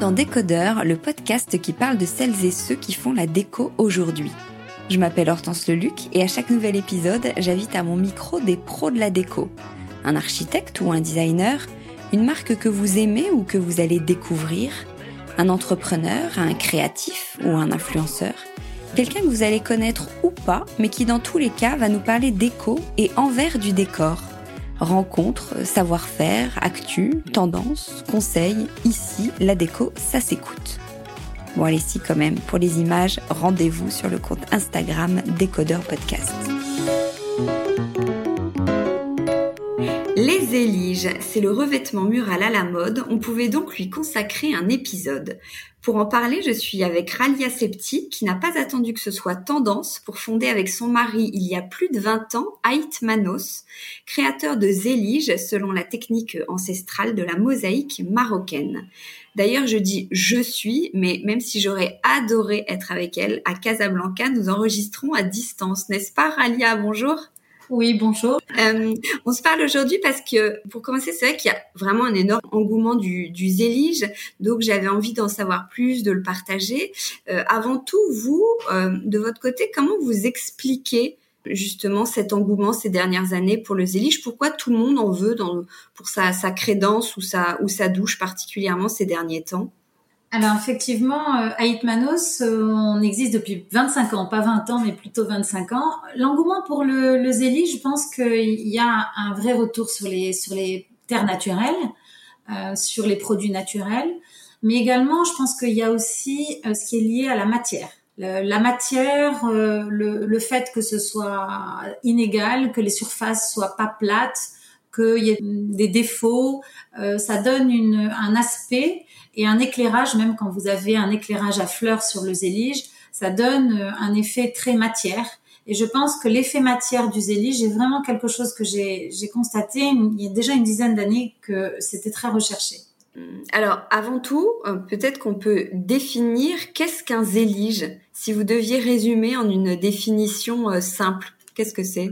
Dans Décodeur, le podcast qui parle de celles et ceux qui font la déco aujourd'hui. Je m'appelle Hortense Leluc et à chaque nouvel épisode, j'invite à mon micro des pros de la déco. Un architecte ou un designer, une marque que vous aimez ou que vous allez découvrir, un entrepreneur, un créatif ou un influenceur, quelqu'un que vous allez connaître ou pas, mais qui dans tous les cas va nous parler déco et envers du décor. Rencontres, savoir-faire, actu, tendance, conseils, ici, la déco, ça s'écoute. Bon allez si quand même, pour les images, rendez-vous sur le compte Instagram Décodeur Podcast. Les éliges, c'est le revêtement mural à la mode, on pouvait donc lui consacrer un épisode. Pour en parler, je suis avec Ralia Septi, qui n'a pas attendu que ce soit tendance pour fonder avec son mari il y a plus de 20 ans Haït Manos, créateur de zélige selon la technique ancestrale de la mosaïque marocaine. D'ailleurs, je dis je suis, mais même si j'aurais adoré être avec elle à Casablanca, nous enregistrons à distance, n'est-ce pas Ralia Bonjour. Oui, bonjour. Euh, on se parle aujourd'hui parce que, pour commencer, c'est vrai qu'il y a vraiment un énorme engouement du, du zélige, donc j'avais envie d'en savoir plus, de le partager. Euh, avant tout, vous, euh, de votre côté, comment vous expliquez justement cet engouement ces dernières années pour le zélige? Pourquoi tout le monde en veut pour sa, sa crédence ou sa, ou sa douche particulièrement ces derniers temps? Alors effectivement, euh, euh, on existe depuis 25 ans, pas 20 ans, mais plutôt 25 ans. L'engouement pour le, le zéli, je pense qu'il y a un vrai retour sur les sur les terres naturelles, euh, sur les produits naturels, mais également, je pense qu'il y a aussi euh, ce qui est lié à la matière. la matière, euh, le, le, fait que ce soit inégal, que les surfaces soient pas plates, qu'il y ait des défauts, ça donne une, un aspect et un éclairage, même quand vous avez un éclairage à fleurs sur le zélige, ça donne euh, un effet très matière. Et je pense que l'effet matière du zélige est vraiment quelque chose que j'ai constaté il y a déjà une dizaine d'années que c'était très recherché. Hum, alors, avant tout, euh, peut-être qu'on peut définir qu'est-ce qu'un zélige. Si vous deviez résumer en une définition euh, simple, qu'est-ce que c'est?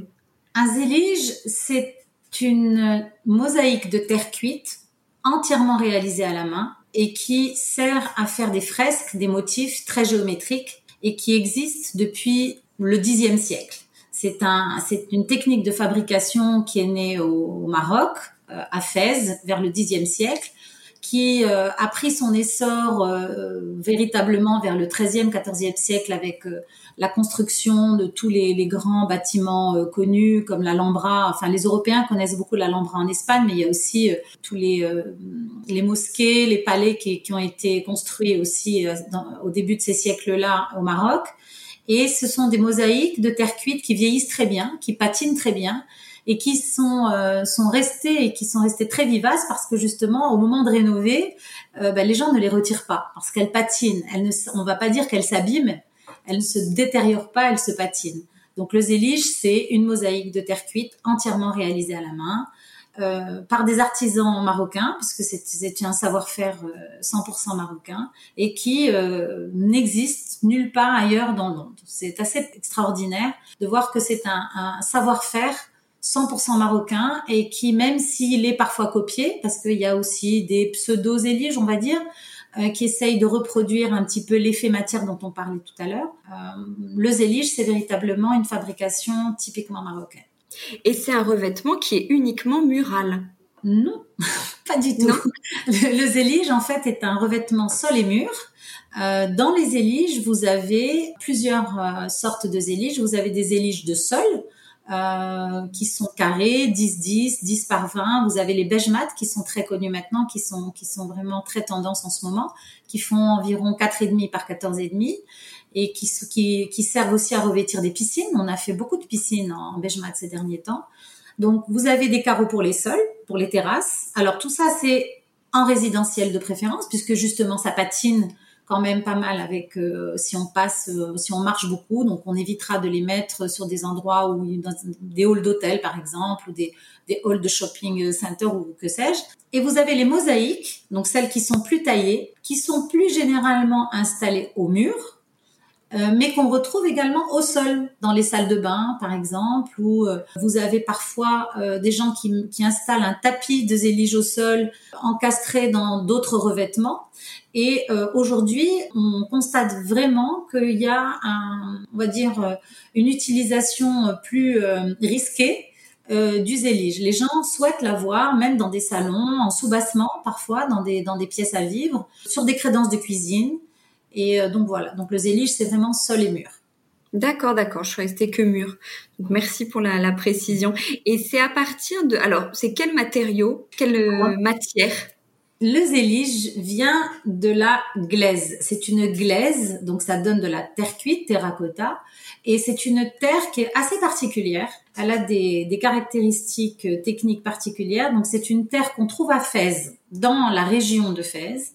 Un zélige, c'est une mosaïque de terre cuite entièrement réalisée à la main et qui sert à faire des fresques, des motifs très géométriques et qui existe depuis le Xe siècle. C'est un, c'est une technique de fabrication qui est née au, Maroc, euh, à Fès, vers le Xe siècle, qui euh, a pris son essor euh, véritablement vers le XIIIe, XIVe siècle avec la construction de tous les, les grands bâtiments euh, connus comme l'Alhambra. Enfin, les Européens connaissent beaucoup l'Alhambra en Espagne, mais il y a aussi euh, tous les, euh, les mosquées, les palais qui, qui ont été construits aussi dans, au début de ces siècles-là au Maroc. Et ce sont des mosaïques de terre cuite qui vieillissent très bien, qui patinent très bien et qui sont sont restés et qui sont restés très vivaces parce que justement au moment de rénover, ben, les gens ne les retirent pas parce qu'elles patinent. Elles ne, on va pas dire qu'elles s'abîment, elle ne se détériore pas, elle se patine. Donc le zélige, c'est une mosaïque de terre cuite entièrement réalisée à la main, euh, par des artisans marocains, puisque c'est un savoir-faire 100% marocain, et qui n'existe nulle part ailleurs dans le monde. C'est assez extraordinaire de voir que c'est un, un savoir-faire 100% marocain et qui, même s'il est parfois copié, parce qu'il y a aussi des pseudo-éliges, on va dire, euh, qui essayent de reproduire un petit peu l'effet matière dont on parlait tout à l'heure. Euh, le zélige, c'est véritablement une fabrication typiquement marocaine. Et c'est un revêtement qui est uniquement mural Non, pas du tout. Le, le, zélige, en fait, est un revêtement sol et mur. Euh, dans les éliges, vous avez plusieurs euh, sortes de zéliges. Vous avez des éliges de sol, euh, qui sont carrés, 10-10, 10 par 20. Vous avez les beige mat qui sont très connus maintenant, qui sont, qui sont vraiment très tendance en ce moment, qui font environ 4,5 par 14,5 et qui, qui, qui servent aussi à revêtir des piscines. On a fait beaucoup de piscines en beige mat ces derniers temps. Donc, vous avez des carreaux pour les sols, pour les terrasses. Alors, tout ça, c'est en résidentiel de préférence, puisque justement, ça patine quand même pas mal avec euh, si on passe, euh, si on marche beaucoup. Donc on évitera de les mettre sur des endroits où dans des halls d'hôtel par exemple ou des, des halls de shopping center ou que sais-je. Et vous avez les mosaïques, donc celles qui sont plus taillées, qui sont plus généralement installées au mur euh, mais qu'on retrouve également au sol, dans les salles de bain, par exemple, où euh, vous avez parfois euh, des gens qui, qui, installent un tapis de zélige au sol encastré dans d'autres revêtements. Et aujourd'hui, on constate vraiment qu'il y a, un, on va dire, une utilisation plus risquée du zélige. Les gens souhaitent l'avoir, même dans des salons, en sous-bassement parfois, dans des, dans des pièces à vivre, sur des crédences de cuisine. Et euh, donc voilà, donc le zélige, c'est vraiment sol et mur. D'accord, d'accord. Je que c'était que mur. Donc merci pour la, la précision. Et c'est à partir de, alors c'est quel matériau, quelle euh, matière? Le zélige vient de la glaise. C'est une glaise, donc ça donne de la terre cuite, terracotta, et c'est une terre qui est assez particulière. Elle a des, des caractéristiques techniques particulières. Donc c'est une terre qu'on trouve à Fès, dans la région de Fès.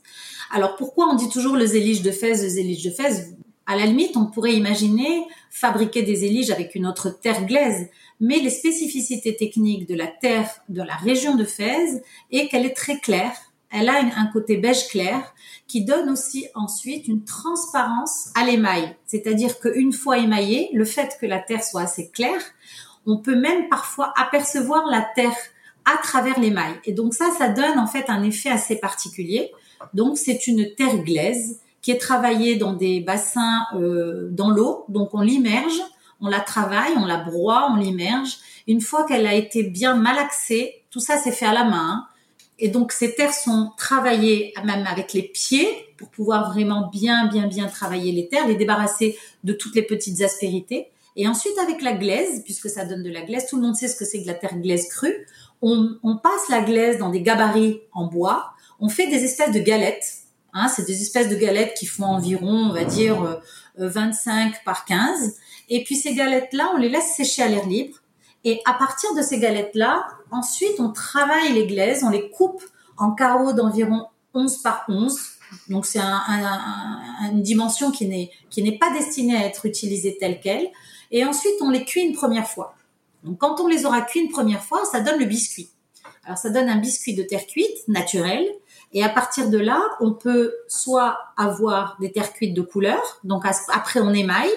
Alors pourquoi on dit toujours le zélige de Fès, le zélige de Fès À la limite, on pourrait imaginer fabriquer des zéliges avec une autre terre glaise, mais les spécificités techniques de la terre de la région de Fès est qu'elle est très claire. Elle a un côté beige clair qui donne aussi ensuite une transparence à l'émail. C'est-à-dire qu'une fois émaillée, le fait que la terre soit assez claire, on peut même parfois apercevoir la terre à travers l'émail. Et donc ça, ça donne en fait un effet assez particulier. Donc c'est une terre glaise qui est travaillée dans des bassins euh, dans l'eau. Donc on l'immerge, on la travaille, on la broie, on l'immerge. Une fois qu'elle a été bien malaxée, tout ça c'est fait à la main. Et donc ces terres sont travaillées même avec les pieds pour pouvoir vraiment bien, bien, bien travailler les terres, les débarrasser de toutes les petites aspérités. Et ensuite avec la glaise, puisque ça donne de la glaise, tout le monde sait ce que c'est que la terre glaise crue. On, on passe la glaise dans des gabarits en bois on fait des espèces de galettes. Hein, c'est des espèces de galettes qui font environ, on va dire, 25 euh, par 15. Et puis ces galettes-là, on les laisse sécher à l'air libre. Et à partir de ces galettes-là, ensuite, on travaille les glaises, on les coupe en carreaux d'environ 11 par 11. Donc c'est une dimension qui n'est qui n'est pas destinée à être utilisée telle quelle. Et ensuite, on les cuit une première fois. Donc quand on les aura cuits une première fois, ça donne le biscuit. Alors ça donne un biscuit de terre cuite naturel et à partir de là, on peut soit avoir des terres cuites de couleur, donc après on émaille,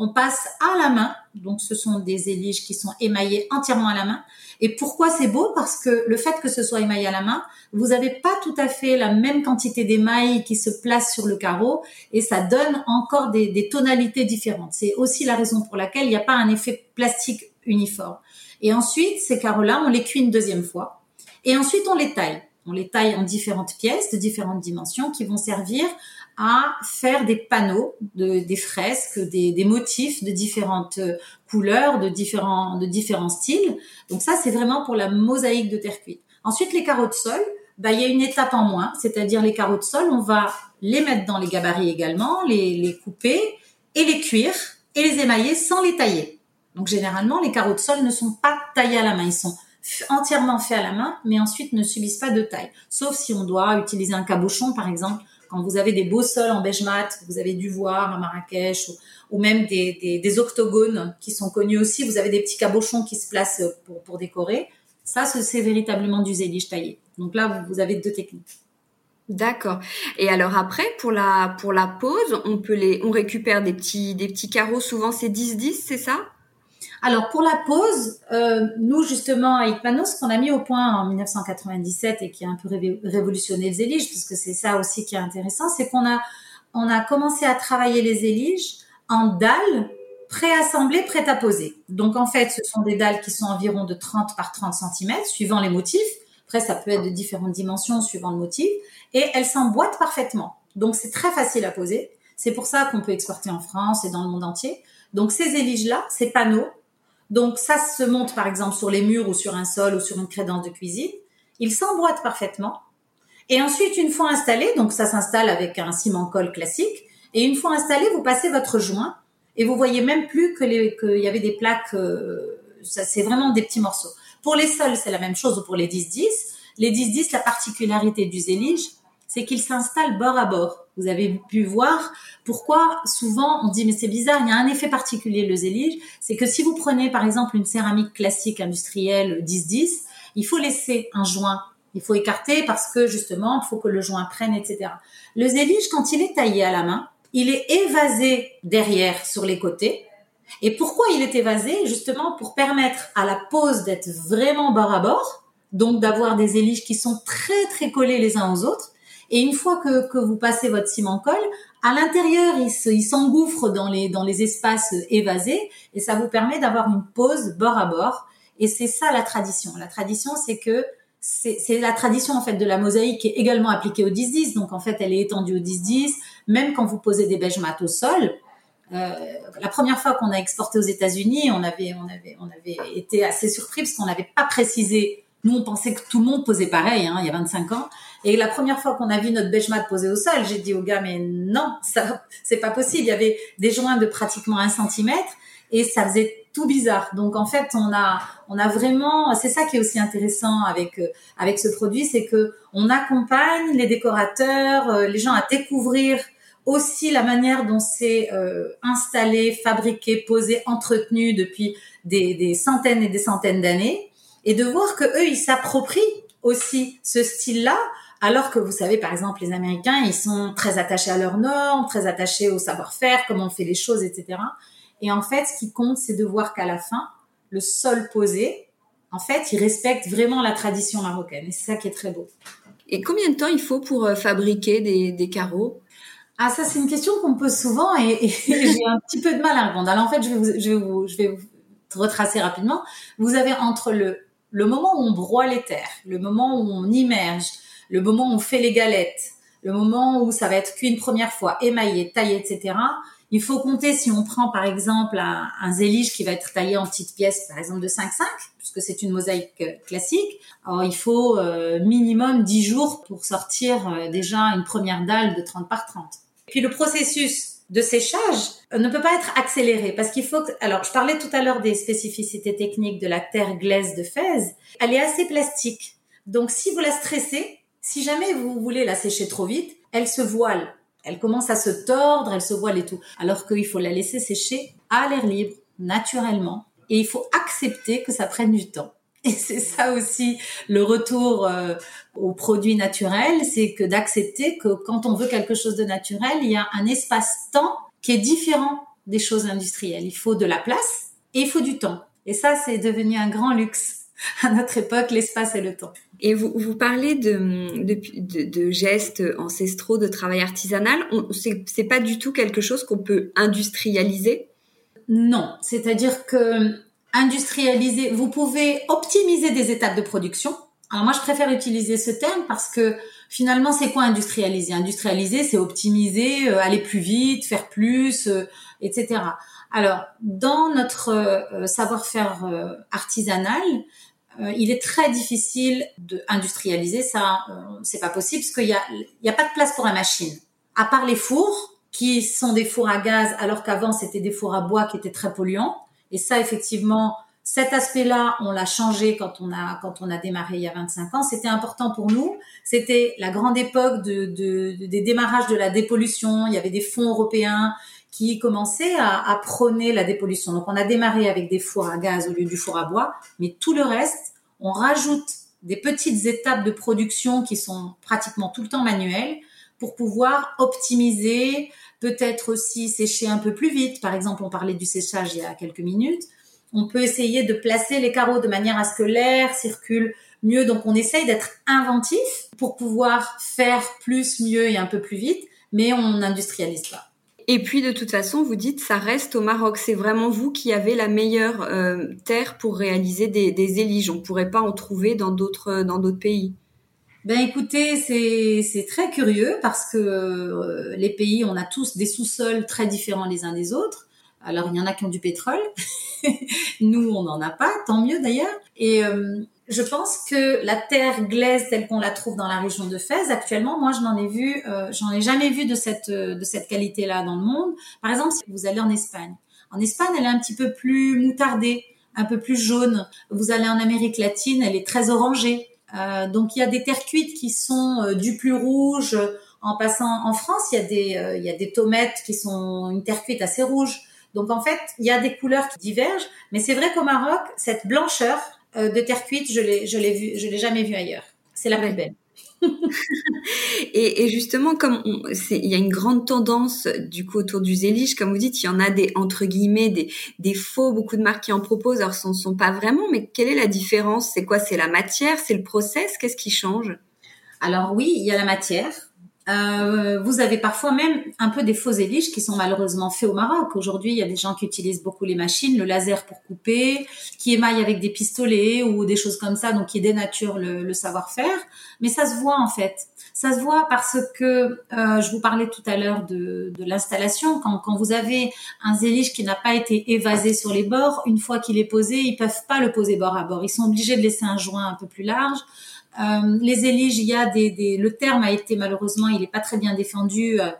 on passe à la main, donc ce sont des éliges qui sont émaillées entièrement à la main. Et pourquoi c'est beau? Parce que le fait que ce soit émaillé à la main, vous n'avez pas tout à fait la même quantité d'émail qui se place sur le carreau et ça donne encore des tonalités différentes. C'est aussi la raison pour laquelle il n'y a pas un effet plastique uniforme. Et ensuite, ces carreaux-là, on les cuit une deuxième fois. Et ensuite, on les taille. On les taille en différentes pièces de différentes dimensions qui vont servir à faire des panneaux, de, des fresques, des, motifs de différentes couleurs, de différents, de différents styles. Donc ça, c'est vraiment pour la mosaïque de terre cuite. Ensuite, les carreaux de sol, bah, il y a une étape en moins, c'est-à-dire les carreaux de sol, on va les mettre dans les gabarits également, les, les couper et les cuire et les émailler sans les tailler. Donc généralement, les carreaux de sol ne sont pas taillés à la main, ils sont entièrement fait à la main, mais ensuite ne subissent pas de taille. Sauf si on doit utiliser un cabochon, par exemple, quand vous avez des beaux sols en beige mat, vous avez dû voir à Marrakech, ou, même des, des, octogones qui sont connus aussi, vous avez des petits cabochons qui se placent pour, pour décorer. Ça, c'est véritablement du zélige taillé. Donc là, vous avez deux techniques. D'accord. Et alors après, pour la pour la pose, on peut les, on récupère des petits des petits carreaux. Souvent, c'est 10-10, c'est ça? Alors pour la pose, euh, nous justement à Ipmanos, ce qu'on a mis au point en 1997 et qui a un peu révolutionné les éliges, parce que c'est ça aussi qui est intéressant, c'est qu'on a on a commencé à travailler les éliges en dalles préassemblées, prêtes à poser. Donc en fait, ce sont des dalles qui sont environ de 30 par 30 cm, suivant les motifs. Après, ça peut être de différentes dimensions suivant le motif, et elles s'emboîtent parfaitement. Donc c'est très facile à poser. C'est pour ça qu'on peut exporter en France et dans le monde entier. Donc ces éliges-là, ces panneaux, donc ça se monte par exemple sur les murs ou sur un sol ou sur une crédence de cuisine. Ils s'emboîtent parfaitement. Et ensuite, une fois installé, donc ça s'installe avec un ciment colle classique. Et une fois installé, vous passez votre joint et vous voyez même plus que qu'il y avait des plaques. Euh, ça, c'est vraiment des petits morceaux. Pour les sols, c'est la même chose. Ou pour les 10-10, les 10-10, la particularité du zélige, c'est qu'il s'installe bord à bord. Vous avez pu voir pourquoi souvent on dit mais c'est bizarre, il y a un effet particulier le zélige, c'est que si vous prenez par exemple une céramique classique industrielle 10-10, il faut laisser un joint, il faut écarter parce que justement il faut que le joint prenne, etc. Le zélige quand il est taillé à la main, il est évasé derrière sur les côtés. Et pourquoi il est évasé? Justement pour permettre à la pose d'être vraiment bord à bord, donc d'avoir des éliges qui sont très très collés les uns aux autres et une fois que, que vous passez votre ciment colle, à l'intérieur, il s'engouffre dans les, dans les espaces évasés et ça vous permet d'avoir une pause bord à bord. Et c'est ça la tradition. La tradition, c'est que c'est la tradition en fait de la mosaïque qui est également appliquée au 10-10. Donc en fait, elle est étendue au 10-10. Même quand vous posez des beige mat au sol, euh, la première fois qu'on a exporté aux États-Unis, on avait, on avait, on avait été assez surpris parce qu'on n'avait pas précisé nous, on pensait que tout le monde posait pareil, hein, il y a 25 ans. Et la première fois qu'on a vu notre benchmark posé au sol, j'ai dit au gars, mais non, ça, c'est pas possible. Il y avait des joints de pratiquement un centimètre et ça faisait tout bizarre. Donc en fait, on a, on a vraiment, c'est ça qui est aussi intéressant avec euh, avec ce produit, c'est que on accompagne les décorateurs, euh, les gens à découvrir aussi la manière dont c'est euh, installé, fabriqué, posé, entretenu depuis des, des centaines et des centaines d'années et de voir que eux ils s'approprient aussi ce style-là alors que vous savez par exemple les Américains ils sont très attachés à leurs normes, très attachés au savoir-faire, comment on fait les choses, etc. Et en fait ce qui compte c'est de voir qu'à la fin le sol posé, en fait il respecte vraiment la tradition marocaine et c'est ça qui est très beau. Et combien de temps il faut pour euh, fabriquer des, des carreaux? Ah, ça, c'est une question qu'on me pose souvent et, j'ai un petit peu de mal à répondre. Alors, en fait, je vais vous, je vais vous, je vais vous retracer rapidement. Vous avez entre le le moment où on broie les terres, le moment où on immerge, le moment où on fait les galettes, le moment où ça va être cuit une première fois, émaillé, taillé, etc. Il faut compter si on prend par exemple un, zélige qui va être taillé en petites pièces, par exemple de 5-5, puisque c'est une mosaïque euh, classique. Alors il faut euh, minimum 10 jours pour sortir euh, déjà une première dalle de 30 par 30. Puis le processus de séchage ne peut pas être accéléré parce qu'il faut que, alors je parlais tout à l'heure des spécificités techniques de la terre glaise de Fès, elle est assez plastique. Donc si vous la stressez, si jamais vous voulez la sécher trop vite, elle se voile. Elle commence à se tordre, elle se voile et tout. Alors qu'il faut la laisser sécher à l'air libre, naturellement. Et il faut accepter que ça prenne du temps. Et c'est ça aussi le retour euh, aux produits naturels, c'est que d'accepter que quand on veut quelque chose de naturel, il y a un espace-temps qui est différent des choses industrielles. Il faut de la place et il faut du temps. Et ça, c'est devenu un grand luxe à notre époque, l'espace et le temps. Et vous, parlez de, gestes ancestraux, de travail artisanal. C'est pas du tout quelque chose qu'on peut industrialiser? Non, c'est-à-dire que industrialiser, vous pouvez optimiser des étapes de production. Alors moi, je préfère utiliser ce terme parce que finalement, c'est quoi industrialiser? Industrialiser, c'est optimiser, euh, aller plus vite, faire plus, euh, etc. Alors, dans notre euh, savoir-faire artisanal, il est très difficile de industrialiser. Ça, c'est pas possible parce qu'il y a, y a pas de place pour la machine. À part les fours, qui sont des fours à gaz, alors qu'avant c'était des fours à bois qui étaient très polluants. Et ça, effectivement, cet aspect-là, on l'a changé quand on a quand on a démarré il y a 25 ans. C'était important pour nous. C'était la grande époque de, de, des démarrages de la dépollution. Il y avait des fonds européens qui commençaient à, à prôner la dépollution. Donc, on a démarré avec des fours à gaz au lieu du four à bois, mais tout le reste, on rajoute des petites étapes de production qui sont pratiquement tout le temps manuelles pour pouvoir optimiser, peut-être aussi sécher un peu plus vite. Par exemple, on parlait du séchage il y a quelques minutes. On peut essayer de placer les carreaux de manière à ce que l'air circule mieux. Donc, on essaye d'être inventif pour pouvoir faire plus, mieux et un peu plus vite, mais on n'industrialise pas. Et puis de toute façon, vous dites ça reste au Maroc. C'est vraiment vous qui avez la meilleure euh, terre pour réaliser des, des éliges. On pourrait pas en trouver dans d'autres dans d'autres pays. Ben écoutez, c'est c'est très curieux parce que euh, les pays, on a tous des sous-sols très différents les uns des autres. Alors il y en a qui ont du pétrole, nous on n'en a pas, tant mieux d'ailleurs. Et euh, je pense que la terre glaise telle qu'on la trouve dans la région de Fès actuellement, moi je n'en ai vu, euh, j'en ai jamais vu de cette de cette qualité-là dans le monde. Par exemple, si vous allez en Espagne, en Espagne elle est un petit peu plus moutardée, un peu plus jaune. Vous allez en Amérique latine, elle est très orangée. Euh, donc il y a des terres cuites qui sont euh, du plus rouge. En passant en France, il y a des il y a des tomates qui sont une terre cuite assez rouge. Donc en fait, il y a des couleurs qui divergent, mais c'est vrai qu'au Maroc, cette blancheur euh, de terre cuite, je l'ai, je l'ai vu, je l'ai jamais vu ailleurs. C'est la plus belle. et, et, justement, comme il y a une grande tendance du coup autour du zélige, comme vous dites, il y en a des entre guillemets des, des faux, beaucoup de marques qui en proposent, alors ce ne sont pas vraiment. Mais quelle est la différence? C'est quoi? C'est la matière? C'est le process? Qu'est-ce qui change? Alors oui, il y a la matière. Euh, vous avez parfois même un peu des faux éliges qui sont malheureusement faits au Maroc. Aujourd'hui, il y a des gens qui utilisent beaucoup les machines, le laser pour couper, qui émaillent avec des pistolets ou des choses comme ça, donc qui dénaturent le, le savoir-faire. Mais ça se voit en fait. Ça se voit parce que euh, je vous parlais tout à l'heure de, de l'installation. Quand, quand, vous avez un zélige qui n'a pas été évasé sur les bords, une fois qu'il est posé, ils peuvent pas le poser bord à bord. Ils sont obligés de laisser un joint un peu plus large. Euh, les éliges, il y a des, le terme a été malheureusement, il n'est pas très bien défendu. Euh,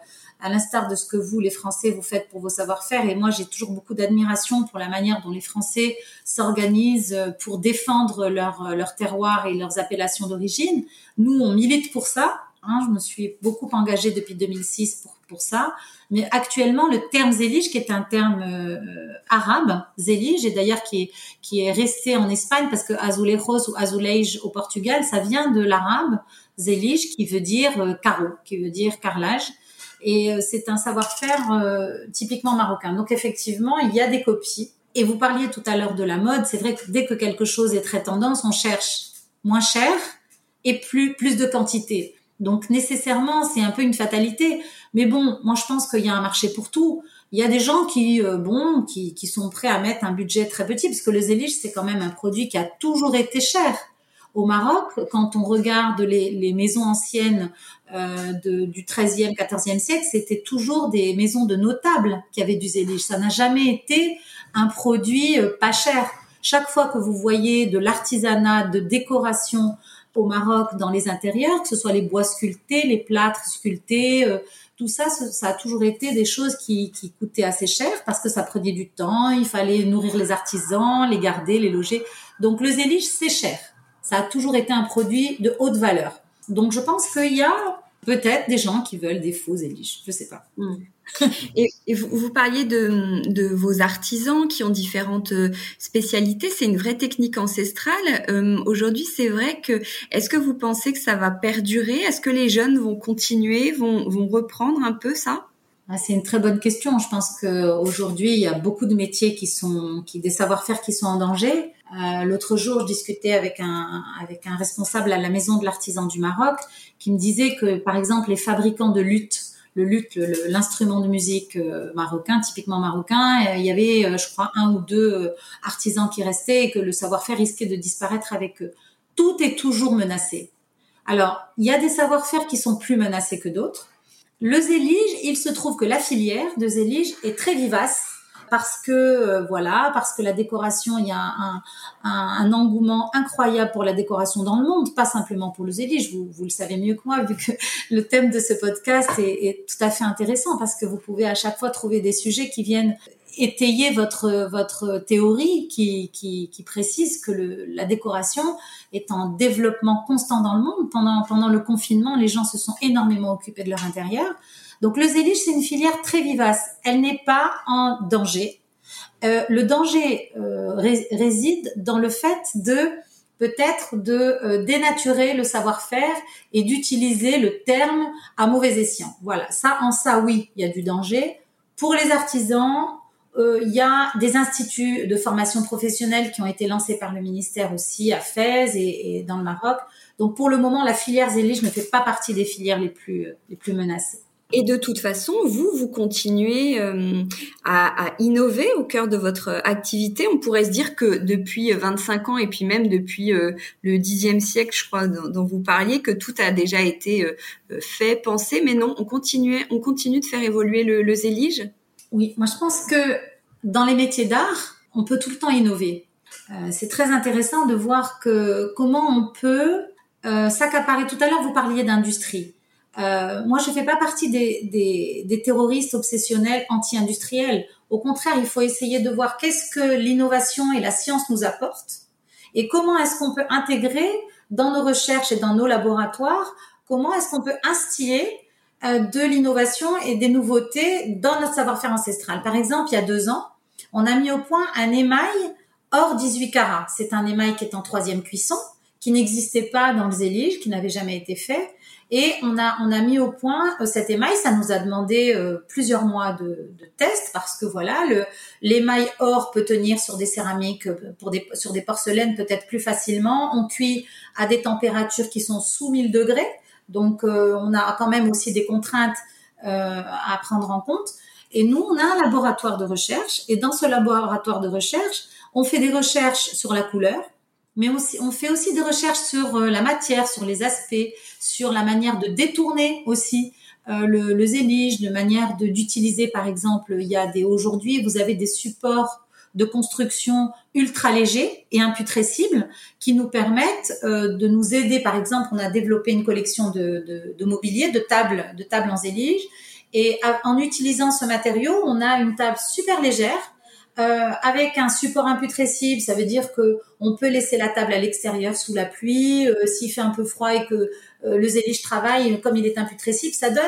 à l'instar de ce que vous, les Français, vous faites pour vos savoir-faire. Et moi, j'ai toujours beaucoup d'admiration pour la manière dont les Français s'organisent euh, pour défendre leur, leur terroir et leurs appellations d'origine. Nous, on milite pour ça. Hein, je me suis beaucoup engagée depuis 2006 pour, pour ça. Mais actuellement, le terme zélige, qui est un terme euh, arabe, zélige, et d'ailleurs qui est, qui est resté en Espagne parce que azulejos ou azulej au Portugal, ça vient de l'arabe zélige, qui veut dire euh, carreau, qui veut dire carrelage. Et euh, c'est un savoir-faire typiquement marocain. Donc effectivement, il y a des copies. Et vous parliez tout à l'heure de la mode. C'est vrai que dès que quelque chose est très tendance, on cherche moins cher et plus plus de quantité. Donc nécessairement, c'est un peu une fatalité. Mais bon, moi je pense qu'il y a un marché pour tout. Il y a des gens qui, euh, bon, qui, qui, sont prêts à mettre un budget très petit, parce que le zélige, c'est quand même un produit qui a toujours été cher. Au Maroc, quand on regarde les, les maisons anciennes euh, de, du 13e, 14e siècle, c'était toujours des maisons de notables qui avaient du zélige. Ça n'a jamais été un produit euh, pas cher. Chaque fois que vous voyez de l'artisanat, de décoration au Maroc dans les intérieurs, que ce soit les bois sculptés, les plâtres sculptés, euh, tout ça, ça a toujours été des choses qui, qui coûtaient assez cher parce que ça prenait du temps, il fallait nourrir les artisans, les garder, les loger. Donc le zélige, c'est cher. Ça a toujours été un produit de haute valeur. Donc je pense qu'il y a peut-être des gens qui veulent des faux éliges. Je sais pas. Hmm. et, vous, vous, parliez de, de, vos artisans qui ont différentes euh, spécialités. C'est une vraie technique ancestrale. Euh, Aujourd'hui, c'est vrai que est-ce que vous pensez que ça va perdurer? Est-ce que les jeunes vont continuer, vont, vont reprendre un peu ça? Ah, c'est une très bonne question. Je pense qu'aujourd'hui, il y a beaucoup de métiers qui sont, qui des savoir-faire qui sont en danger. Euh, L'autre jour, je discutais avec un, avec un responsable à la Maison de l'Artisan du Maroc qui me disait que, par exemple, les fabricants de lutte, le luth, l'instrument de musique euh, marocain, typiquement marocain, euh, il y avait, je crois, un ou deux artisans qui restaient et que le savoir-faire risquait de disparaître avec eux. Tout est toujours menacé. Alors, il y a des savoir-faire qui sont plus menacés que d'autres. Le zélige, il se trouve que la filière de zélige est très vivace parce que euh, voilà, parce que la décoration, il y a un, engouement incroyable pour la décoration dans le monde, pas simplement pour le zélige. Vous, vous le savez mieux que moi, vu que le thème de ce podcast est, tout à fait intéressant parce que vous pouvez à chaque fois trouver des sujets qui viennent étayer votre votre théorie qui, qui, précise que la décoration est en développement constant dans le monde. Pendant pendant le confinement, les gens se sont énormément occupés de leur intérieur. Donc le zélige, c'est une filière très vivace. Elle n'est pas en danger. Euh, le danger euh, réside dans le fait de peut-être de dénaturer le savoir-faire et d'utiliser le terme à mauvais escient. Voilà, ça en ça oui, il y a du danger. Pour les artisans, euh, il y a des instituts de formation professionnelle qui ont été lancés par le ministère aussi à Fès et, dans le Maroc. Donc pour le moment, la filière Zélige ne fait pas partie des filières les plus les plus menacées. Et de toute façon, vous, vous continuez euh, à, à, innover au cœur de votre activité. On pourrait se dire que depuis 25 ans et puis même depuis euh, le dixième siècle, je crois, dont, vous parliez, que tout a déjà été fait, pensé. Mais non, on continue, on continue de faire évoluer le, le zélige. Oui, moi je pense que dans les métiers d'art, on peut tout le temps innover. Euh, c'est très intéressant de voir que comment on peut euh, s'accaparer. Tout à l'heure, vous parliez d'industrie. Euh, moi, je fais pas partie des, des, des terroristes obsessionnels anti-industriels. Au contraire, il faut essayer de voir qu'est-ce que l'innovation et la science nous apportent et comment est-ce qu'on peut intégrer dans nos recherches et dans nos laboratoires, comment est-ce qu'on peut instiller euh, de l'innovation et des nouveautés dans notre savoir-faire ancestral. Par exemple, il y a deux ans, on a mis au point un émail hors 18 carats. C'est un émail qui est en troisième cuisson, qui n'existait pas dans le zélige, qui n'avait jamais été fait. Et on a, on a mis au point euh, cet émail. Ça nous a demandé euh, plusieurs mois de, de tests parce que voilà, l'émail or peut tenir sur des céramiques, pour des, sur des porcelaines peut-être plus facilement. On cuit à des températures qui sont sous 1000 degrés. Donc, euh, on a quand même aussi des contraintes euh, à prendre en compte. Et nous, on a un laboratoire de recherche. Et dans ce laboratoire de recherche, on fait des recherches sur la couleur, mais aussi, on fait aussi des recherches sur euh, la matière, sur les aspects, sur la manière de détourner aussi le, le zélige, de manière d'utiliser, par exemple, il y a des aujourd'hui, vous avez des supports de construction ultra légers et imputrescibles qui nous permettent euh, de nous aider. Par exemple, on a développé une collection de, de, mobilier, de tables, de tables en zélige. Et en utilisant ce matériau, on a une table super légère euh, avec un support imputrescible. Ça veut dire que on peut laisser la table à l'extérieur sous la pluie. Euh, s'il fait un peu froid et que le zélige travaille, comme il est imputrescible, ça donne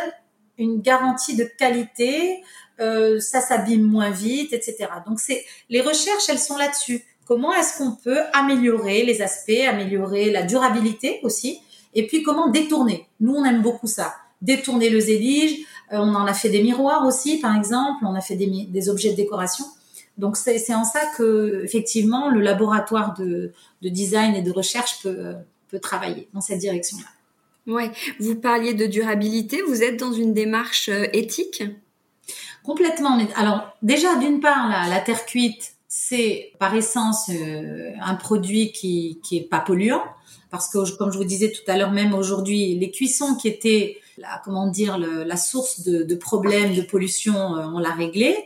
une garantie de qualité, euh, ça s'abîme moins vite, etc. Donc c'est les recherches, elles sont là-dessus. Comment est-ce qu'on peut améliorer les aspects, améliorer la durabilité aussi, et puis comment détourner? Nous, on aime beaucoup ça. Détourner le zélige. Euh, on en a fait des miroirs aussi, par exemple. On a fait des, des objets de décoration. Donc c'est en ça que effectivement le laboratoire de, de design et de recherche peut, peut travailler dans cette direction-là. Ouais, vous parliez de durabilité. Vous êtes dans une démarche euh, éthique? Complètement. Alors déjà, d'une part, la, terre cuite, c'est par essence euh, un produit qui qui est pas polluant parce que comme je vous disais tout à l'heure même aujourd'hui les cuissons qui étaient la, comment dire la source de, de, problèmes de pollution euh, on l'a réglé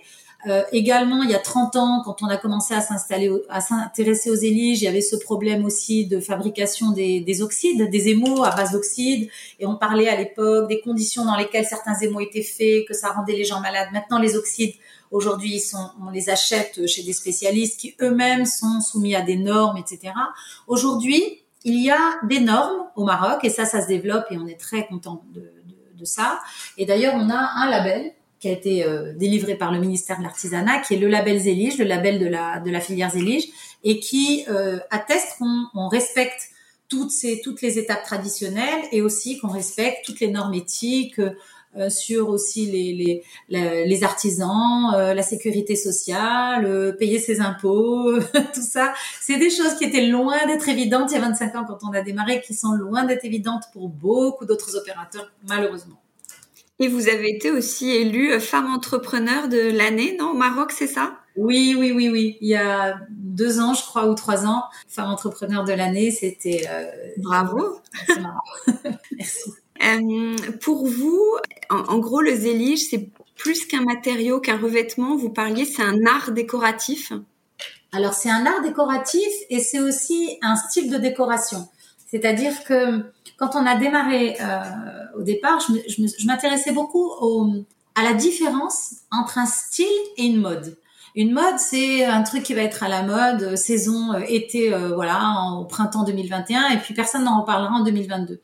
euh, également, il y a 30 ans, quand on a commencé à s'installer, à s'intéresser aux éliges, il y avait ce problème aussi de fabrication des, des oxydes, des émaux à base d'oxydes, et on parlait à l'époque des conditions dans lesquelles certains émaux étaient faits, que ça rendait les gens malades. Maintenant, les oxydes, aujourd'hui, on les achète chez des spécialistes qui eux-mêmes sont soumis à des normes, etc. Aujourd'hui, il y a des normes au Maroc, et ça, ça se développe, et on est très content de, de, de ça. Et d'ailleurs, on a un label qui a été euh, délivré par le ministère de l'Artisanat, qui est le label Zélige, le label de la, de la filière Zélige, et qui euh, atteste qu'on on respecte toutes, ces, toutes les étapes traditionnelles et aussi qu'on respecte toutes les normes éthiques euh, sur aussi les, les, les artisans, la sécurité sociale, payer ses impôts, tout ça. C'est des choses qui étaient loin d'être évidentes il y a 25 ans quand on a démarré, qui sont loin d'être évidentes pour beaucoup d'autres opérateurs, malheureusement. Et vous avez été aussi élue femme entrepreneur de l'année, non, au Maroc, c'est ça? Oui, oui, oui, oui. Il y a deux ans, je crois, ou trois ans, femme entrepreneur de l'année, c'était... Euh, Bravo Merci. Euh, pour vous, en, gros, le zélige, c'est plus qu'un matériau, qu'un revêtement. Vous parliez, c'est un art décoratif. Alors, c'est un art décoratif et c'est aussi un style de décoration. C'est-à-dire que quand on a démarré euh, au départ, je m'intéressais beaucoup à la différence entre un style et une mode. Une mode, c'est un truc qui va être à la mode, euh, saison euh, été, voilà, au printemps 2021, et puis personne n'en reparlera en 2022.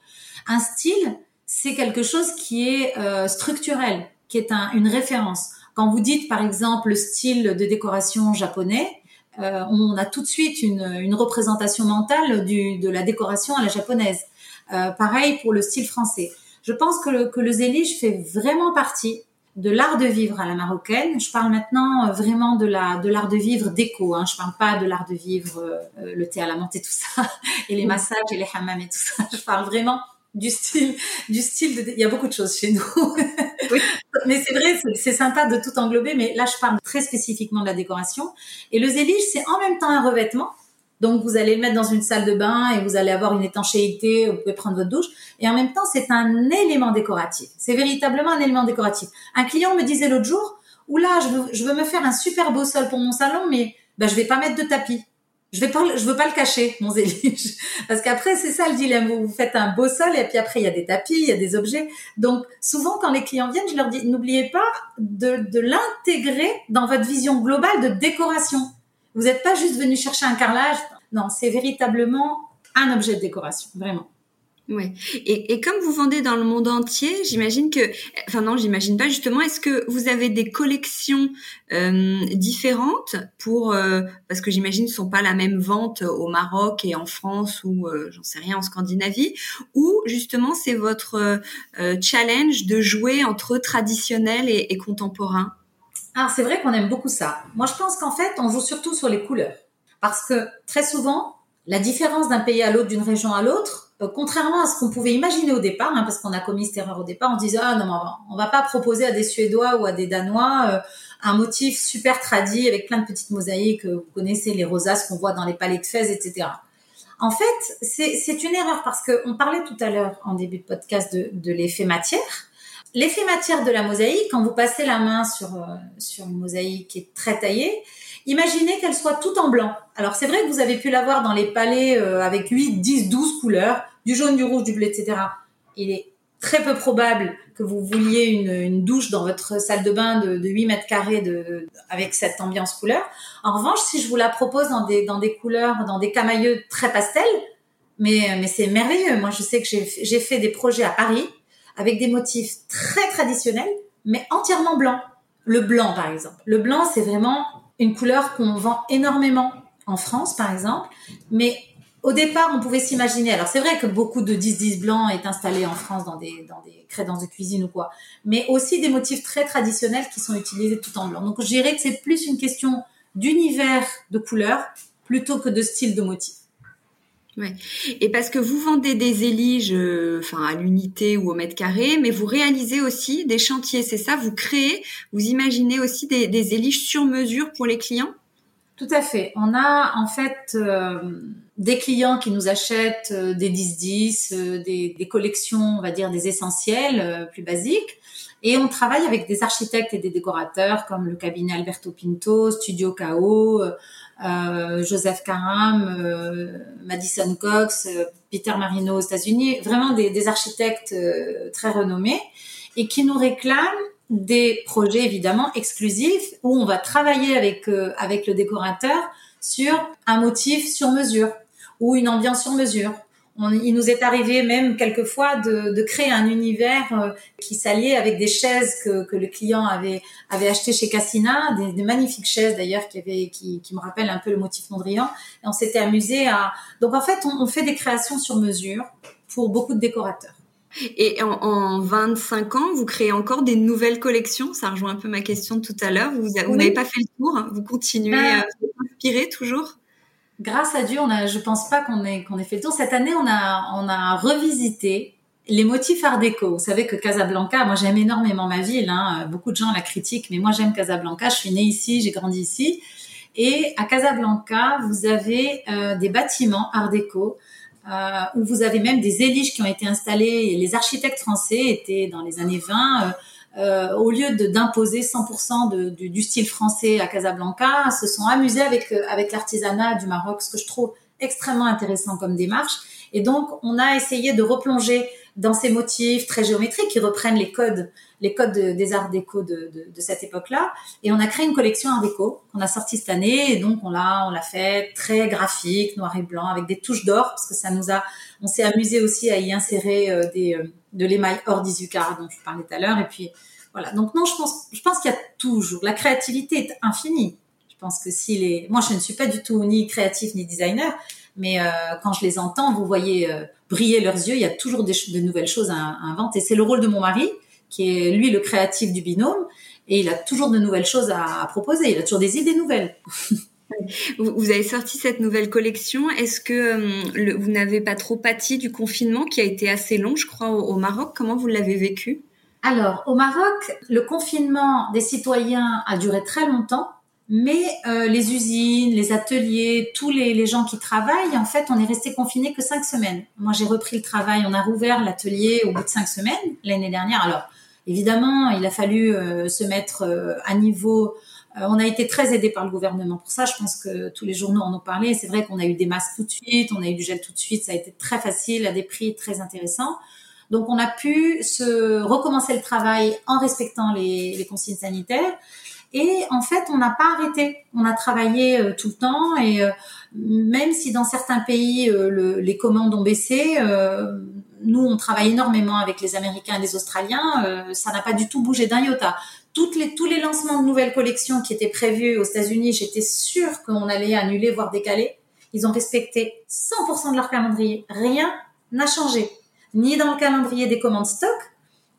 Un style, c'est quelque chose qui est structurel, qui est une référence. Quand vous dites, par exemple, le style de décoration japonais, euh, on a tout de suite une, représentation mentale de la décoration à la japonaise. Euh, pareil pour le style français. Je pense que le, que le fait vraiment partie de l'art de vivre à la marocaine. Je parle maintenant euh, vraiment de la de l'art de vivre déco. Hein. Je parle pas de l'art de vivre le thé à la menthe et tout ça, et les massages et les hammams et tout ça. Je parle vraiment du style, du style de, il y a beaucoup de choses chez nous. oui. Mais c'est vrai, c'est sympa de tout englober, mais là, je parle très spécifiquement de la décoration. Et le zélige, c'est en même temps un revêtement. Donc, vous allez le mettre dans une salle de bain et vous allez avoir une étanchéité, vous pouvez prendre votre douche. Et en même temps, c'est un élément décoratif. C'est véritablement un élément décoratif. Un client me disait l'autre jour, oula, je veux, je veux me faire un super beau sol pour mon salon, mais ben, je vais pas mettre de tapis je vais pas, je veux pas le cacher, mon zélige. Parce qu'après, c'est ça le dilemme. Vous faites un beau sol et puis après, il y a des tapis, il y a des objets. Donc, souvent, quand les clients viennent, je leur dis, n'oubliez pas de, de l'intégrer dans votre vision globale de décoration. Vous n'êtes pas juste venu chercher un carrelage. Non, c'est véritablement un objet de décoration, vraiment. Ouais. Et, et, comme vous vendez dans le monde entier, j'imagine que, enfin non, j'imagine pas justement. Est-ce que vous avez des collections euh, différentes pour, euh, parce que j'imagine ne sont pas la même vente au Maroc et en France ou euh, j'en sais rien en Scandinavie, ou justement c'est votre challenge de jouer entre traditionnel et, et contemporain? Ah, c'est vrai qu'on aime beaucoup ça. Moi, je pense qu'en fait, on joue surtout sur les couleurs, parce que très souvent, la différence d'un pays à l'autre, d'une région à l'autre contrairement à ce qu'on pouvait imaginer au départ, hein, parce qu'on a commis cette erreur au départ, on disait ah non, on va, va pas proposer à des Suédois ou à des Danois euh, un motif super tradit avec plein de petites mosaïques. Vous connaissez les rosaces qu'on voit dans les palais de Fès, etc. En fait, c'est une erreur parce que on parlait tout à l'heure en début de podcast de, l'effet matière. L'effet matière de la mosaïque, quand vous passez la main sur euh, sur une mosaïque qui est très taillée, Imaginez qu'elle soit toute en blanc. Alors c'est vrai que vous avez pu la voir dans les palais euh, avec 8, 10, 12 couleurs, du jaune, du rouge, du bleu, etc. Il est très peu probable que vous vouliez une, douche dans votre salle de bain de, 8 mètres carrés de, avec cette ambiance couleur. En revanche, si je vous la propose dans des, dans des couleurs, dans des camailleux très pastels, mais, mais c'est merveilleux. Moi, je sais que j'ai fait des projets à Paris avec des motifs très traditionnels, mais entièrement blancs. Le blanc, par exemple. Le blanc, c'est vraiment une couleur qu'on vend énormément en France, par exemple, mais au départ, on pouvait s'imaginer. Alors, c'est vrai que beaucoup de 10-10 blancs est installé en France dans des, dans des crédences de cuisine ou quoi, mais aussi des motifs très traditionnels qui sont utilisés tout en blanc. Donc, je dirais que c'est plus une question d'univers de couleurs plutôt que de style de motif. Ouais. Et parce que vous vendez des éliges, euh, enfin à l'unité ou au mètre carré, mais vous réalisez aussi des chantiers, c'est ça? Vous créez, vous imaginez aussi des, des éliges sur mesure pour les clients? Tout à fait. On a en fait euh, des clients qui nous achètent euh, des 10-10, des, des, collections, on va dire des essentiels plus basiques. Et on travaille avec des architectes et des décorateurs comme le cabinet Alberto Pinto, Studio KO, euh, Joseph Karam, euh, Madison Cox, euh, Peter Marino aux États-Unis, vraiment des, des architectes très renommés et qui nous réclament des projets évidemment exclusifs où on va travailler avec avec le décorateur sur un motif sur mesure ou une ambiance sur mesure il nous est arrivé même quelquefois de, de créer un univers euh, qui s'alliait avec des chaises que, que, le client avait avait acheté chez Cassina, des, des magnifiques chaises d'ailleurs qui, avaient, qui, qui me rappellent un peu le motif Mondrian. Et on s'était amusé à. Donc en fait, on, on, fait des créations sur mesure pour beaucoup de décorateurs. Et en, en 25 ans, vous créez encore des nouvelles collections? Ça rejoint un peu ma question de tout à l'heure. Vous, vous n'avez pas fait le tour. Hein. Vous continuez ben, à vous inspirer toujours? Grâce à Dieu, on a, je pense pas qu'on ait, ait fait le tour. Cette année, on a, on a revisité les motifs art déco. Vous savez que Casablanca, moi j'aime énormément ma ville. Hein. Beaucoup de gens la critiquent, mais moi j'aime Casablanca. Je suis née ici, j'ai grandi ici. Et à Casablanca, vous avez euh, des bâtiments art déco euh, où vous avez même des éliges qui ont été installés. Les architectes français étaient dans les années 20 euh, au lieu d'imposer 100% de, du, style français à Casablanca, se sont amusés avec euh, avec l'artisanat du Maroc, ce que je trouve extrêmement intéressant comme démarche. Et donc, on a essayé de replonger dans ces motifs très géométriques qui reprennent les codes, les codes des arts déco de, cette époque-là. Et on a créé une collection art déco qu'on a sortie cette année. Et donc, on l'a, on l'a fait très graphique, noir et blanc, avec des touches d'or, parce que ça nous a, on s'est amusé aussi à y insérer euh, des, euh, de l'émail hors d'Izucar dont je parlais tout à l'heure. Et puis, voilà. Donc, non, je pense, je pense qu'il y a toujours, la créativité est infinie. Je pense que si les, moi je ne suis pas du tout ni créatif ni designer, mais euh, quand je les entends, vous voyez euh, briller leurs yeux. Il y a toujours des, de nouvelles choses à, à inventer. C'est le rôle de mon mari, qui est lui le créatif du binôme, et il a toujours de nouvelles choses à, à proposer. Il a toujours des idées nouvelles. Vous avez sorti cette nouvelle collection. Est-ce que euh, vous n'avez pas trop pâti du confinement qui a été assez long, je crois, au, Maroc? Comment vous l'avez vécu? Alors, au Maroc, le confinement des citoyens a duré très longtemps. Mais euh, les usines, les ateliers, tous les, les, gens qui travaillent, en fait, on est resté confinés que cinq semaines. Moi, j'ai repris le travail, on a rouvert l'atelier au bout de cinq semaines l'année dernière. Alors, évidemment, il a fallu euh, se mettre euh, à niveau. Euh, on a été très aidé par le gouvernement pour ça. Je pense que tous les journaux en ont parlé. C'est vrai qu'on a eu des masques tout de suite, on a eu du gel tout de suite. Ça a été très facile à des prix très intéressants. Donc, on a pu se recommencer le travail en respectant les, les consignes sanitaires. Et en fait, on n'a pas arrêté. On a travaillé euh, tout le temps et euh, même si dans certains pays euh, le, les commandes ont baissé, nous on travaille énormément avec les Américains et les Australiens. ça n'a pas du tout bougé d'un iota. Les, tous les lancements de nouvelles collections qui étaient prévus aux États-Unis, j'étais sûre qu'on allait annuler voire décaler. Ils ont respecté 100% de leur calendrier. Rien n'a changé, ni dans le calendrier des commandes stock,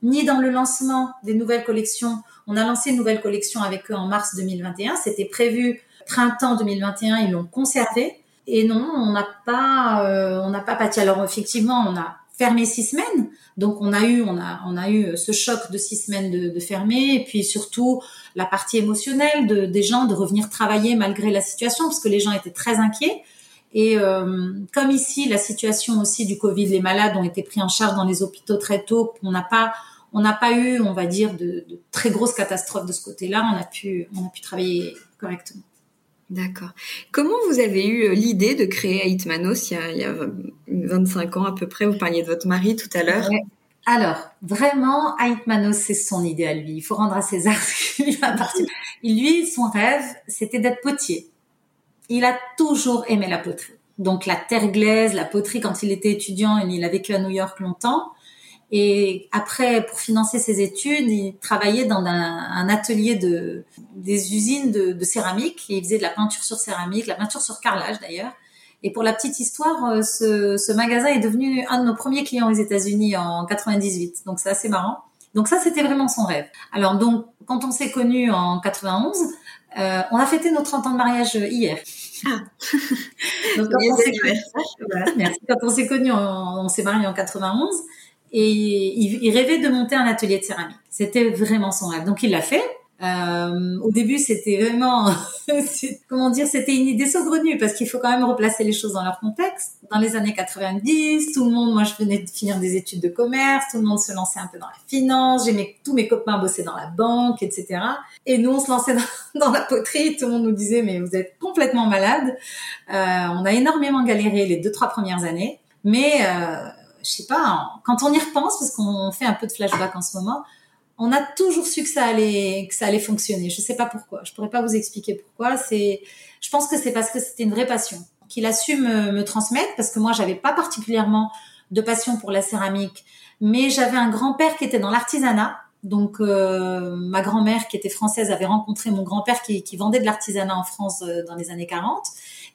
ni dans le lancement des nouvelles collections on a lancé une nouvelle collection avec eux en mars 2021. C'était prévu printemps 2021. Ils l'ont conservé. Et non, on n'a pas, euh, on n'a pas pâti. Alors effectivement, on a fermé six semaines. Donc on a eu, on a, on a eu ce choc de six semaines de, de fermer. Et puis surtout la partie émotionnelle de, des gens de revenir travailler malgré la situation, parce que les gens étaient très inquiets. Et euh, comme ici, la situation aussi du Covid, les malades ont été pris en charge dans les hôpitaux très tôt. On n'a pas on n'a pas eu, on va dire, de, très grosses catastrophes de ce côté-là. On a pu, on a pu travailler correctement. D'accord. Comment vous avez eu euh, l'idée de créer Aitmanos il y, a, il y a 25 ans à peu près? Vous parliez de votre mari tout à l'heure. Alors, vraiment, Aitmanos, c'est son idée à lui. Il faut rendre à César ce qui lui appartient. Lui, son rêve, c'était d'être potier. Il a toujours aimé la poterie. Donc, la terre glaise, la poterie, quand il était étudiant, il a vécu à New York longtemps. Et après, pour financer ses études, il travaillait dans un, un atelier de des usines de, de, céramique. Et il faisait de la peinture sur céramique, la peinture sur carrelage d'ailleurs. Et pour la petite histoire, euh, ce, ce, magasin est devenu un de nos premiers clients aux États-Unis en 98. Donc c'est assez marrant. Donc ça, c'était vraiment son rêve. Alors donc, quand on s'est connus en 91, euh, on a fêté nos 30 ans de mariage hier. Ah. donc, quand on s'est voilà, merci. Quand on s'est connus, on, on s'est mariés en 91 et il, il, rêvait de monter un atelier de céramique. C'était vraiment son rêve. Donc il l'a fait. Euh, au début, c'était vraiment, comment dire, c'était une idée saugrenue parce qu'il faut quand même replacer les choses dans leur contexte. Dans les années 90, tout le monde, moi je venais de finir des études de commerce, tout le monde se lançait un peu dans la finance, j'ai tous mes copains bossaient dans la banque, etc. Et nous, on se lançait dans, dans, la poterie, tout le monde nous disait mais vous êtes complètement malade. Euh, on a énormément galéré les deux trois premières années, mais euh, je sais pas, quand on y repense, parce qu'on fait un peu de flashback en ce moment, on a toujours su que ça allait, que ça allait fonctionner. Je sais pas pourquoi. Je pourrais pas vous expliquer pourquoi. C'est, je pense que c'est parce que c'était une vraie passion qu'il a su me, me, transmettre, parce que moi, j'avais pas particulièrement de passion pour la céramique, mais j'avais un grand-père qui était dans l'artisanat. Donc, euh, ma grand-mère, qui était française, avait rencontré mon grand-père qui, vendait de l'artisanat en France euh, dans les années 40.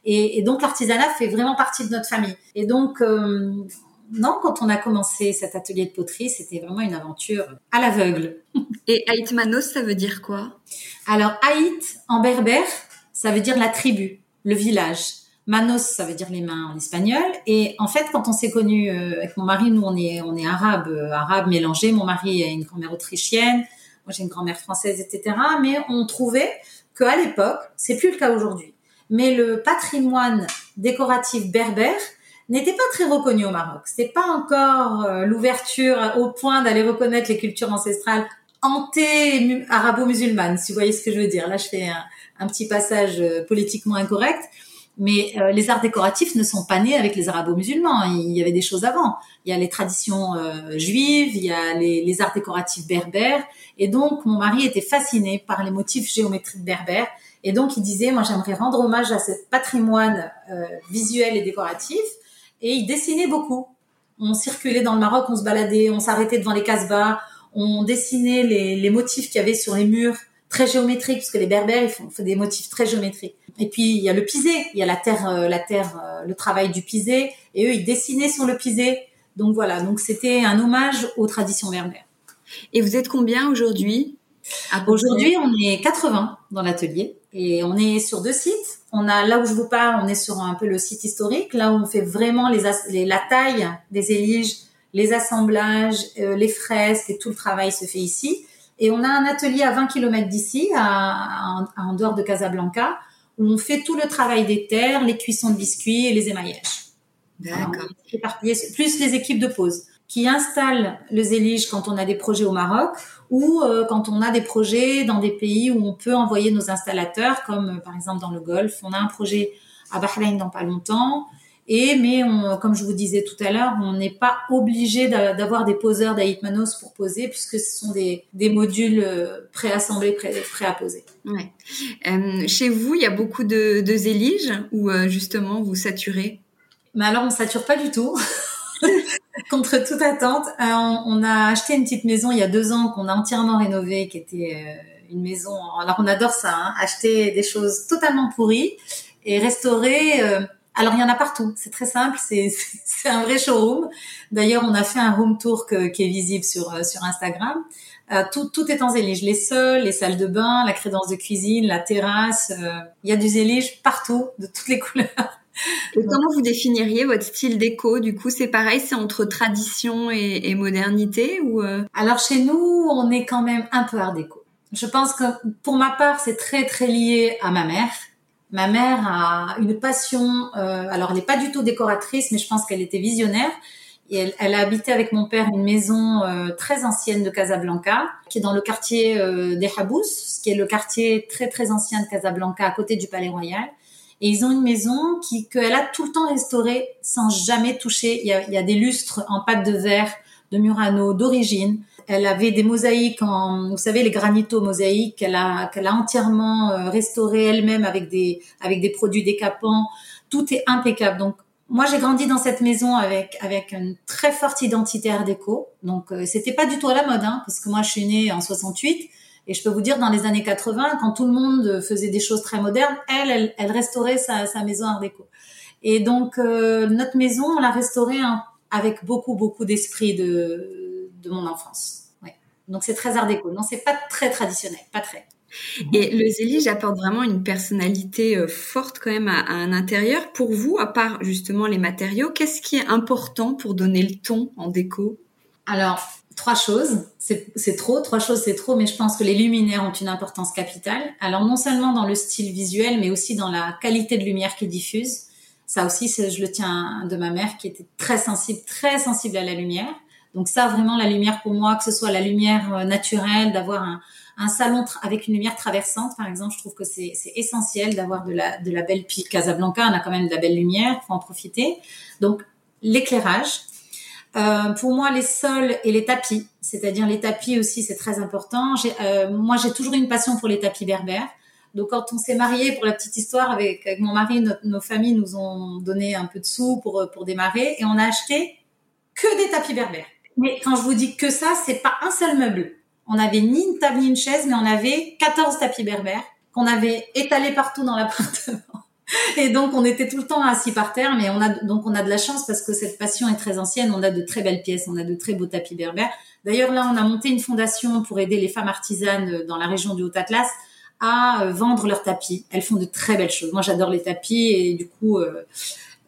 Et, et donc, l'artisanat fait vraiment partie de notre famille. Et donc, euh, non, quand on a commencé cet atelier de poterie, c'était vraiment une aventure à l'aveugle. Et Haït Manos, ça veut dire quoi? Alors Haït, en berbère, ça veut dire la tribu, le village. Manos, ça veut dire les mains en espagnol. Et en fait, quand on s'est connus euh, avec mon mari, nous on est on est arabe, euh, arabe mélangé. Mon mari a une grand-mère autrichienne, moi j'ai une grand-mère française, etc. Mais on trouvait qu'à l'époque, c'est plus le cas aujourd'hui. Mais le patrimoine décoratif berbère n'était pas très reconnu au Maroc. C'est pas encore euh, l'ouverture au point d'aller reconnaître les cultures ancestrales hanté arabo-musulmanes, si vous voyez ce que je veux dire. Là, je fais un, petit passage euh, politiquement incorrect, mais euh, les arts décoratifs ne sont pas nés avec les arabo-musulmans. Il y avait des choses avant. Il y a les traditions juives, il y a les, arts décoratifs berbères, et donc mon mari était fasciné par les motifs géométriques berbères. Et donc il disait, moi j'aimerais rendre hommage à ce patrimoine visuel et décoratif et il dessinait beaucoup. On circulait dans le Maroc, on se baladait, on s'arrêtait devant les casbahs, on dessinait les, les motifs qu'il y avait sur les murs très géométriques, parce que les berbères, ils font, des motifs très géométriques. Et puis, il y a le pisé, il y a la terre, euh, la terre, euh, le travail du pisé, et eux, ils dessinaient sur le pisé. Donc voilà, donc c'était un hommage aux traditions berbères. Et vous êtes combien aujourd'hui? Aujourd'hui, on est 80 dans l'atelier et on est sur deux sites. On a là où je vous parle, on est sur un peu le site historique, là où on fait vraiment les, la taille des éliges, les assemblages, euh, les fresques et tout le travail se fait ici. Et on a un atelier à 20 km d'ici, en dehors de Casablanca, où on fait tout le travail des terres, les cuissons de biscuits et les émaillages. D'accord. Plus les équipes de pause qui installent le zélige quand on a des projets au Maroc ou euh, quand on a des projets dans des pays où on peut envoyer nos installateurs, comme euh, par exemple dans le Golfe. On a un projet à Bahreïn dans pas longtemps. Et mais on, comme je vous disais tout à l'heure, on n'est pas obligé d'avoir des poseurs d'Aïtmanos pour poser puisque ce sont des, des modules euh, préassemblés, prêts, prêts à poser. Ouais. Euh, chez vous, il y a beaucoup de, de zéliges ou justement vous saturez? Mais alors on sature pas du tout. Contre toute attente, euh, on, a acheté une petite maison il y a deux ans qu'on a entièrement rénovée, qui était euh, une maison. Alors on adore ça, hein, acheter des choses totalement pourries et restaurer. Euh, alors il y en a partout. C'est très simple. C'est un vrai showroom. D'ailleurs, on a fait un room tour qui est visible sur sur Instagram. tout, tout est en zélige. Les sols, les salles de bain, la crédence de cuisine, la terrasse. il y a du zélige partout, de toutes les couleurs. Comment vous définiriez votre style déco Du coup, c'est pareil, c'est entre tradition et, modernité ou euh? Alors chez nous, on est quand même un peu art déco. Je pense que pour ma part, c'est très très lié à ma mère. Ma mère a une passion. Euh, alors, elle n'est pas du tout décoratrice, mais je pense qu'elle était visionnaire. Et elle, a habité avec mon père une maison euh, très ancienne de Casablanca, qui est dans le quartier des Habous, qui est le quartier très très ancien de Casablanca, à côté du Palais Royal. Et ils ont une maison qui qu'elle a tout le temps restaurée sans jamais toucher. Il y a, il y a des lustres en pâte de verre de Murano d'origine. Elle avait des mosaïques en, vous savez, les granito mosaïques qu'elle a, qu'elle a entièrement euh, restauré elle-même avec des, avec des produits décapants. Tout est impeccable. Donc, moi, j'ai grandi dans cette maison avec, avec une très forte identité art déco. Donc, euh, c'était pas du tout à la mode, hein, parce que moi, je suis née en 68. Et je peux vous dire, dans les années 80, quand tout le monde faisait des choses très modernes, elle, elle, restaurait sa, sa, maison art déco. Et donc, euh, notre maison, on l'a restaurée avec beaucoup, beaucoup d'esprit de, de mon enfance. Ouais. Donc, c'est très art déco. Non, c'est pas très traditionnel, pas très. Et le zélige apporte vraiment une personnalité euh, forte quand même à, à, un intérieur. Pour vous, à part justement les matériaux, qu'est-ce qui est important pour donner le ton en déco? Alors, trois choses. C'est trop, trois choses c'est trop, mais je pense que les luminaires ont une importance capitale. Alors non seulement dans le style visuel, mais aussi dans la qualité de lumière qu'ils diffusent. Ça aussi, je le tiens de ma mère qui était très sensible, très sensible à la lumière. Donc ça, vraiment, la lumière pour moi, que ce soit la lumière euh, naturelle, d'avoir un, un, salon avec une lumière traversante, par exemple, je trouve que c'est essentiel d'avoir de la, de la belle pique. Casablanca, on a quand même de la belle lumière, faut en profiter. Donc l'éclairage, euh, pour moi, les sols et les tapis, c'est-à-dire les tapis aussi, c'est très important. Euh, moi, j'ai toujours une passion pour les tapis berbères. Donc, quand on s'est marié, pour la petite histoire, avec, avec mon mari, nos familles nous ont donné un peu de sous pour, pour démarrer et on a acheté que des tapis berbères. Mais quand je vous dis que ça, c'est pas un seul meuble. On n'avait ni une table ni une chaise, mais on avait 14 tapis berbères qu'on avait étalés partout dans l'appartement. Et donc on était tout le temps assis par terre, mais on a donc on a de la chance parce que cette passion est très ancienne. On a de très belles pièces, on a de très beaux tapis berbères. D'ailleurs là, on a monté une fondation pour aider les femmes artisanes dans la région du Haut Atlas à euh, vendre leurs tapis. Elles font de très belles choses. Moi, j'adore les tapis et du coup, euh,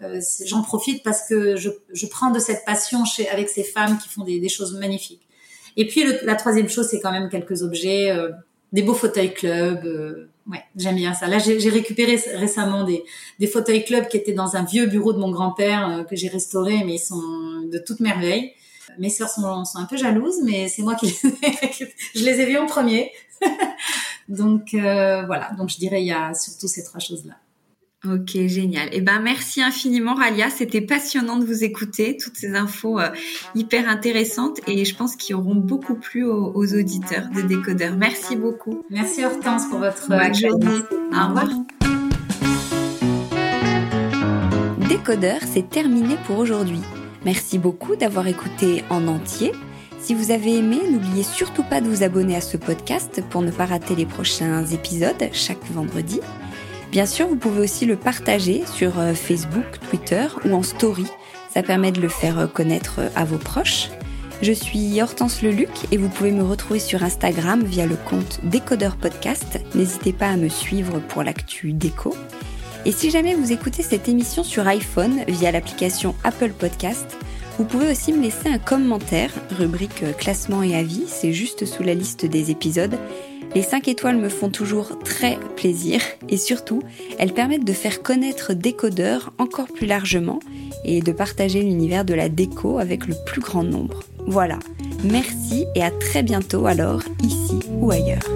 euh, j'en profite parce que je, je, prends de cette passion chez, avec ces femmes qui font des, des choses magnifiques. Et puis la troisième chose, c'est quand même quelques objets, des beaux fauteuils club ouais, j'aime bien ça. Là, j'ai récupéré récemment des, des fauteuils club qui étaient dans un vieux bureau de mon grand-père euh, que j'ai restauré, mais ils sont de toute merveille. Mes sœurs sont, sont un peu jalouses, mais c'est moi qui je les ai vus en premier. donc euh, voilà, donc je dirais il y a surtout ces trois choses-là. Ok, génial. Eh ben, merci infiniment, Ralia. C'était passionnant de vous écouter, toutes ces infos euh, hyper intéressantes et je pense qu'ils auront beaucoup plu aux, auditeurs de Décodeur. Merci beaucoup. Merci Hortense pour votre Bonne journée. Au revoir. Décodeur, c'est terminé pour aujourd'hui. Merci beaucoup d'avoir écouté en entier Si vous avez aimé, n'oubliez surtout pas de vous abonner à ce podcast pour ne pas rater les prochains épisodes chaque vendredi. Bien sûr, vous pouvez aussi le partager sur euh, Facebook, Twitter ou en story. Ça permet de le faire euh, connaître euh, à vos proches. Je suis Hortense Leluc et vous pouvez me retrouver sur Instagram via le compte Décodeur Podcast. N'hésitez pas à me suivre pour l'actu déco. Et si jamais vous écoutez cette émission sur iPhone via l'application Apple Podcast, vous pouvez aussi me laisser un commentaire, rubrique classement et avis, c'est juste sous la liste des épisodes. Les 5 étoiles me font toujours très plaisir et surtout, elles permettent de faire connaître Décodeur encore plus largement et de partager l'univers de la déco avec le plus grand nombre. Voilà, merci et à très bientôt alors, ici ou ailleurs.